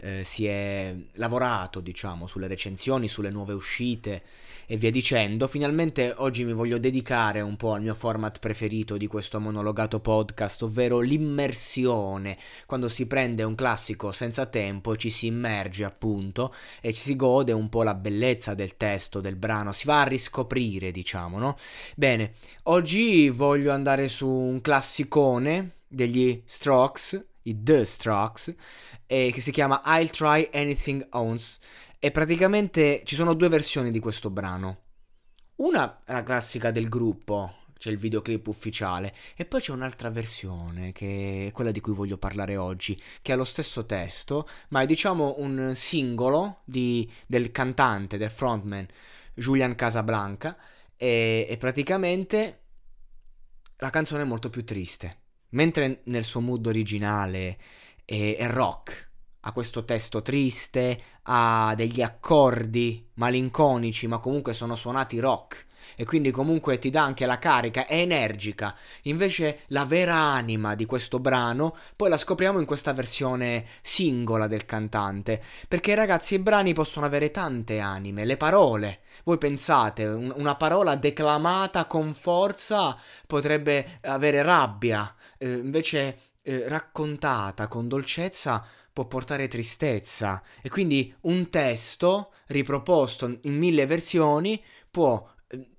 eh, si è lavorato, diciamo, sulle recensioni, sulle nuove uscite e via dicendo, finalmente oggi mi voglio dedicare un po' al mio format preferito di questo monologato podcast, ovvero l'immersione, quando si prende un classico senza tempo, ci si immerge appunto e ci si gode un po' la bellezza del testo, del brano, si va a riscoprire, diciamo, no? Bene, oggi voglio andare su un classicone degli Strokes, i The Strokes, eh, che si chiama I'll Try Anything Owns. E praticamente ci sono due versioni di questo brano. Una è la classica del gruppo, c'è il videoclip ufficiale, e poi c'è un'altra versione, che è quella di cui voglio parlare oggi, che ha lo stesso testo, ma è diciamo un singolo di, del cantante, del frontman Julian Casablanca, e, e praticamente la canzone è molto più triste. Mentre nel suo mood originale è, è rock, ha questo testo triste, ha degli accordi malinconici, ma comunque sono suonati rock e quindi comunque ti dà anche la carica, è energica. Invece la vera anima di questo brano poi la scopriamo in questa versione singola del cantante, perché ragazzi i brani possono avere tante anime, le parole. Voi pensate, un, una parola declamata con forza potrebbe avere rabbia, eh, invece eh, raccontata con dolcezza può portare tristezza e quindi un testo riproposto in mille versioni può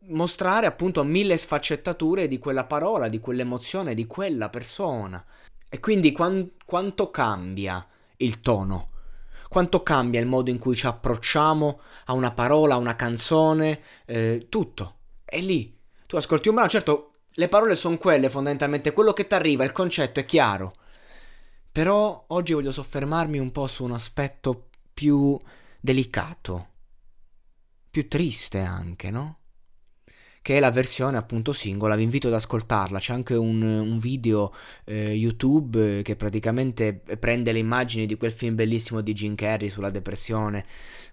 mostrare appunto mille sfaccettature di quella parola, di quell'emozione, di quella persona. E quindi quan- quanto cambia il tono? Quanto cambia il modo in cui ci approcciamo a una parola, a una canzone, eh, tutto. È lì. Tu ascolti un brano, certo le parole sono quelle fondamentalmente, quello che ti arriva, il concetto è chiaro. Però oggi voglio soffermarmi un po' su un aspetto più delicato, più triste anche, no? Che è la versione appunto singola, vi invito ad ascoltarla, c'è anche un, un video eh, YouTube che praticamente prende le immagini di quel film bellissimo di Jim Carrey sulla depressione,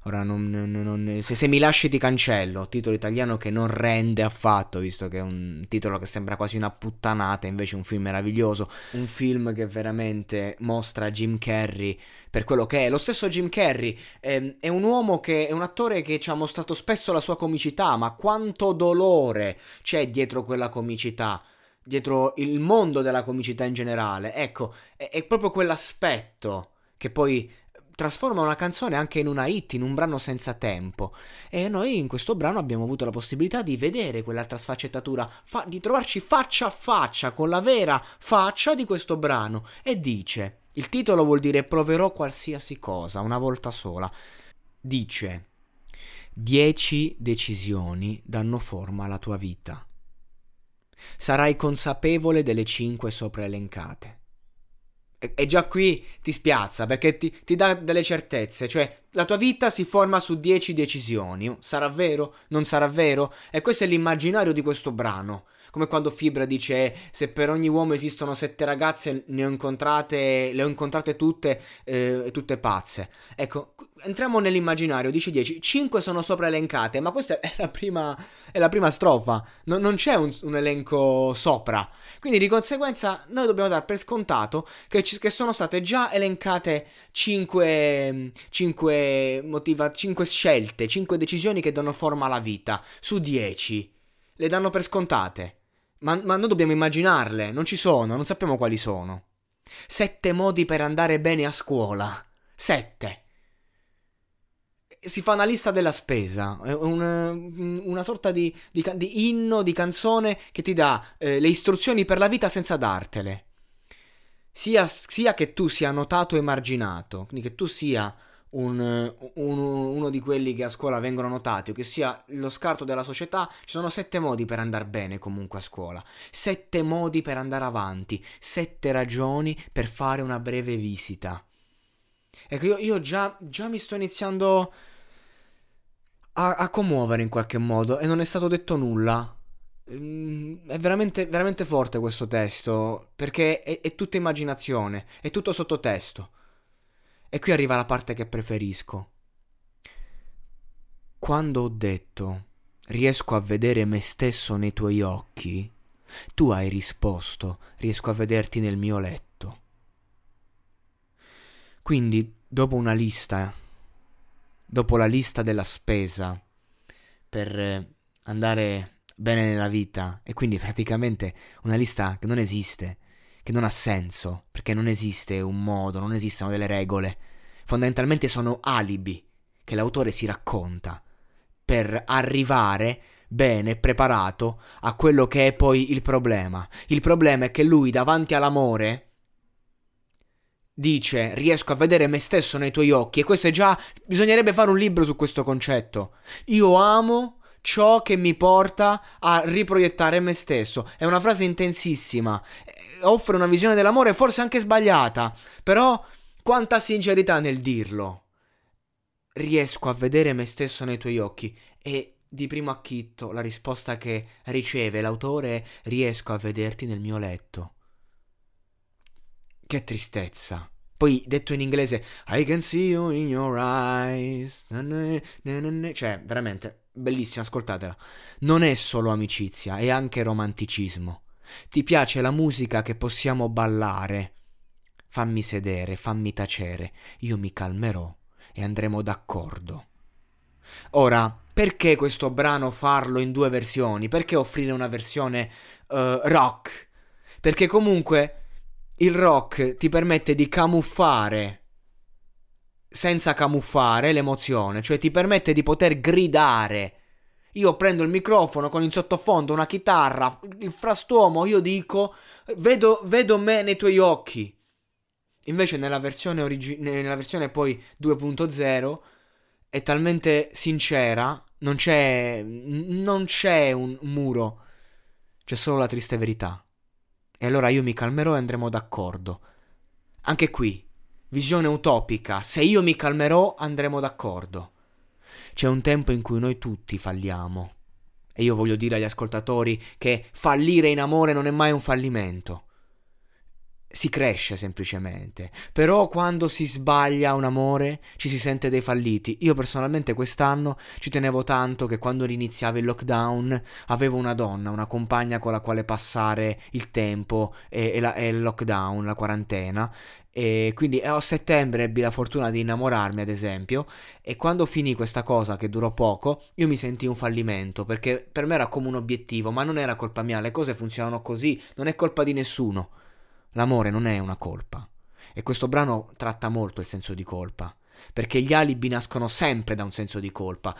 Ora, non, non, non, se, se, mi lasci ti cancello, titolo italiano che non rende affatto, visto che è un titolo che sembra quasi una puttanata, invece è un film meraviglioso, un film che veramente mostra Jim Carrey per quello che è. Lo stesso Jim Carrey eh, è un uomo che è un attore che ci ha mostrato spesso la sua comicità, ma quanto dolore c'è dietro quella comicità dietro il mondo della comicità in generale. Ecco, è, è proprio quell'aspetto che poi trasforma una canzone anche in una hit, in un brano senza tempo. E noi in questo brano abbiamo avuto la possibilità di vedere quell'altra sfaccettatura, fa- di trovarci faccia a faccia con la vera faccia di questo brano. E dice, il titolo vuol dire proverò qualsiasi cosa, una volta sola. Dice, dieci decisioni danno forma alla tua vita. Sarai consapevole delle cinque sopra elencate e già qui ti spiazza perché ti, ti, dà delle certezze, cioè la tua vita si forma su 10 decisioni, sarà vero? Non sarà vero? E questo è l'immaginario di questo brano come quando Fibra dice se per ogni uomo esistono sette ragazze ne ho incontrate, le ho incontrate tutte, eh, tutte pazze. Ecco, entriamo nell'immaginario, dice 10, 5 sono sopra elencate, ma questa è la prima, è la prima strofa, no, non c'è un, un, elenco sopra. Quindi di conseguenza noi dobbiamo dare per scontato che, ci, che sono state già elencate 5, 5, motiva, 5 scelte, 5 decisioni che danno forma alla vita, su 10. Le danno per scontate. Ma, ma noi dobbiamo immaginarle, non ci sono, non sappiamo quali sono. Sette modi per andare bene a scuola. Sette. Si fa una lista della spesa, una, una sorta di, di, di, inno, di canzone che ti dà eh, le istruzioni per la vita senza dartele. Sia, sia che tu sia notato e marginato, quindi che tu sia un, un, uno di quelli che a scuola vengono notati o che sia lo scarto della società, ci sono sette modi per andare bene comunque a scuola, sette modi per andare avanti, sette ragioni per fare una breve visita. Ecco, io, io già, già mi sto iniziando a, a commuovere in qualche modo e non è stato detto nulla. Mm, è veramente, veramente forte questo testo perché è, è tutta immaginazione, è tutto sottotesto. E qui arriva la parte che preferisco. Quando ho detto riesco a vedere me stesso nei tuoi occhi, tu hai risposto riesco a vederti nel mio letto. Quindi, dopo una lista, dopo la lista della spesa per andare bene nella vita, e quindi praticamente una lista che non esiste, che non ha senso, perché non esiste un modo, non esistono delle regole. Fondamentalmente sono alibi che l'autore si racconta per arrivare bene preparato a quello che è poi il problema. Il problema è che lui davanti all'amore dice riesco a vedere me stesso nei tuoi occhi e questo è già bisognerebbe fare un libro su questo concetto. Io amo ciò che mi porta a riproiettare me stesso. È una frase intensissima, eh, offre una visione dell'amore forse anche sbagliata, però quanta sincerità nel dirlo. Riesco a vedere me stesso nei tuoi occhi e di primo acchitto la risposta che riceve l'autore è riesco a vederti nel mio letto. Che tristezza. Poi detto in inglese I can see you in your eyes. Cioè, veramente bellissima, ascoltatela. Non è solo amicizia, è anche romanticismo. Ti piace la musica che possiamo ballare? Fammi sedere, fammi tacere, io mi calmerò e andremo d'accordo. Ora, perché questo brano farlo in due versioni? Perché offrire una versione uh, rock? Perché comunque il rock ti permette di camuffare senza camuffare l'emozione, cioè ti permette di poter gridare. Io prendo il microfono con in sottofondo una chitarra, il frastuomo, io dico, vedo, vedo me nei tuoi occhi. Invece nella versione, origi- nella versione poi 2.0 è talmente sincera, non c'è, non c'è un muro, c'è solo la triste verità. E allora io mi calmerò e andremo d'accordo. Anche qui, visione utopica, se io mi calmerò andremo d'accordo. C'è un tempo in cui noi tutti falliamo. E io voglio dire agli ascoltatori che fallire in amore non è mai un fallimento si cresce semplicemente. Però quando si sbaglia un amore ci si sente dei falliti. Io personalmente quest'anno ci tenevo tanto che quando iniziava il lockdown avevo una donna, una compagna con la quale passare il tempo e, e, la, e il lockdown, la quarantena. E quindi a settembre ebbi la fortuna di innamorarmi, ad esempio, e quando finì questa cosa che durò poco, io mi sentii un fallimento, perché per me era come un obiettivo, ma non era colpa mia, le cose funzionano così, non è colpa di nessuno. L'amore non è una colpa. E questo brano tratta molto il senso di colpa, perché gli alibi nascono sempre da un senso di colpa.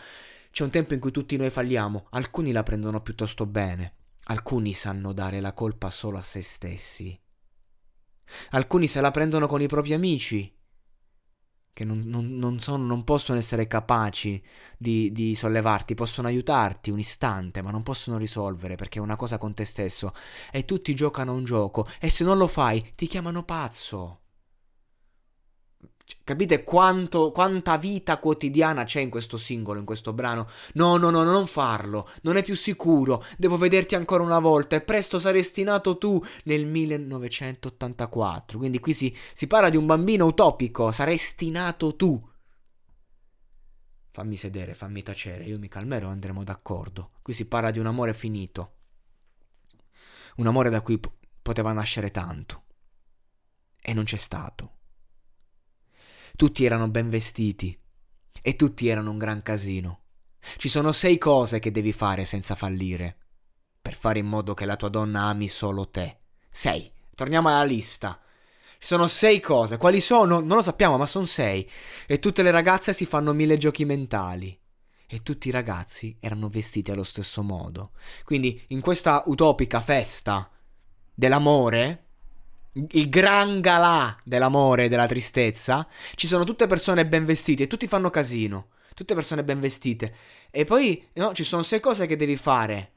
C'è un tempo in cui tutti noi falliamo, alcuni la prendono piuttosto bene, alcuni sanno dare la colpa solo a se stessi. Alcuni se la prendono con i propri amici, che non, non, non, sono, non possono essere capaci di, di, sollevarti, possono aiutarti un istante, ma non possono risolvere perché è una cosa con te stesso. E tutti giocano un gioco e se non lo fai ti chiamano pazzo. Capite quanto, quanta vita quotidiana c'è in questo singolo, in questo brano? No, no, no, non farlo, non è più sicuro, devo vederti ancora una volta e presto saresti nato tu nel 1984. Quindi qui si, si parla di un bambino utopico, saresti nato tu. Fammi sedere, fammi tacere, io mi calmerò andremo d'accordo. Qui si parla di un amore finito, un amore da cui p- poteva nascere tanto. E non c'è stato. Tutti erano ben vestiti e tutti erano un gran casino. Ci sono sei cose che devi fare senza fallire per fare in modo che la tua donna ami solo te. Sei. Torniamo alla lista. Ci sono sei cose. Quali sono? Non lo sappiamo, ma sono sei. E tutte le ragazze si fanno mille giochi mentali. E tutti i ragazzi erano vestiti allo stesso modo. Quindi, in questa utopica festa dell'amore, il gran galà dell'amore e della tristezza, ci sono tutte persone ben vestite e tutti fanno casino. Tutte persone ben vestite. E poi, no, ci sono sei cose che devi fare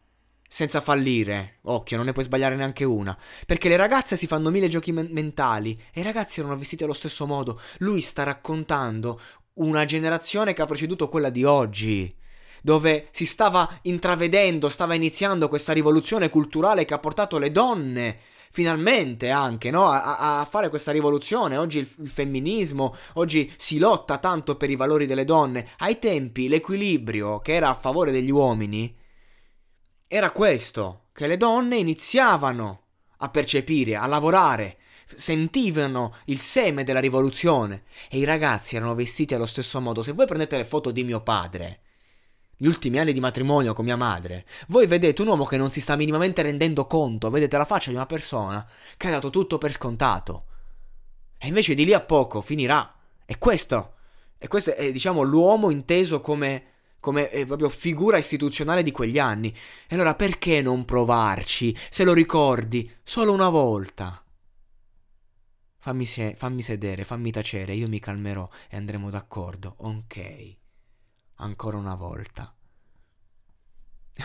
senza fallire. Occhio, non ne puoi sbagliare neanche una. Perché le ragazze si fanno mille giochi men- mentali e i ragazzi erano vestiti allo stesso modo. Lui sta raccontando una generazione che ha preceduto quella di oggi dove si stava intravedendo, stava iniziando questa rivoluzione culturale che ha portato le donne finalmente anche no? a, a, fare questa rivoluzione. Oggi il, il, femminismo, oggi si lotta tanto per i valori delle donne. Ai tempi l'equilibrio che era a favore degli uomini era questo, che le donne iniziavano a percepire, a lavorare, sentivano il seme della rivoluzione e i ragazzi erano vestiti allo stesso modo. Se voi prendete le foto di mio padre, gli ultimi anni di matrimonio con mia madre, voi vedete un uomo che non si sta minimamente rendendo conto, vedete la faccia di una persona che ha dato tutto per scontato. E invece di lì a poco finirà. E questo, e questo è diciamo l'uomo inteso come, come eh, proprio figura istituzionale di quegli anni. E allora perché non provarci, se lo ricordi, solo una volta? Fammi, se- fammi sedere, fammi tacere, io mi calmerò e andremo d'accordo, ok ancora una volta.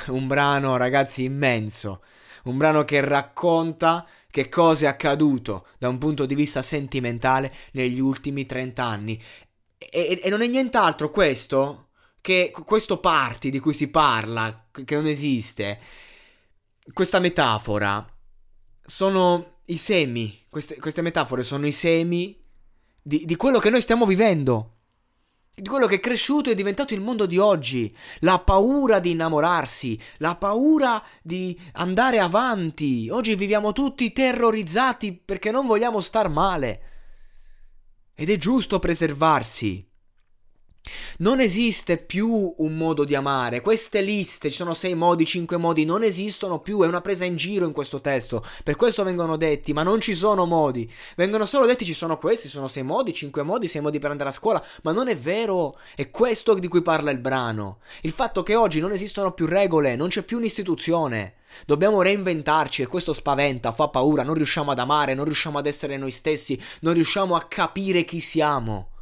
Un brano, ragazzi, immenso. Un brano che racconta che cosa è accaduto da un punto di vista sentimentale negli ultimi 30 anni. E, e non è nient'altro questo che questo party di cui si parla, che non esiste, questa metafora, sono i semi. Queste, queste metafore sono i semi di, di quello che noi stiamo vivendo di quello che è cresciuto e è diventato il mondo di oggi. La paura di innamorarsi, la paura di andare avanti. Oggi viviamo tutti terrorizzati perché non vogliamo star male. Ed è giusto preservarsi. Non esiste più un modo di amare, queste liste, ci sono sei modi, cinque modi, non esistono più, è una presa in giro in questo testo, per questo vengono detti, ma non ci sono modi, vengono solo detti ci sono questi, sono sei modi, cinque modi, sei modi per andare a scuola, ma non è vero, è questo di cui parla il brano, il fatto che oggi non esistono più regole, non c'è più un'istituzione. Dobbiamo reinventarci e questo spaventa, fa paura, non riusciamo ad amare, non riusciamo ad essere noi stessi, non riusciamo a capire chi siamo.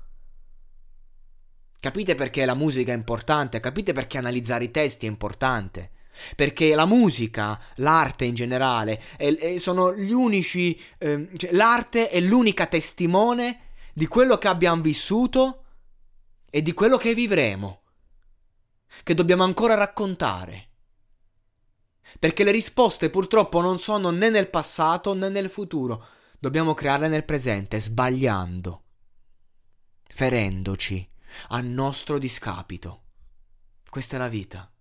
Capite perché la musica è importante? Capite perché analizzare i testi è importante? Perché la musica, l'arte in generale, è, è, sono gli unici. Eh, cioè, l'arte è l'unica testimone di quello che abbiamo vissuto e di quello che vivremo. Che dobbiamo ancora raccontare. Perché le risposte purtroppo non sono né nel passato né nel futuro. Dobbiamo crearle nel presente, sbagliando, ferendoci a nostro discapito. Questa è la vita.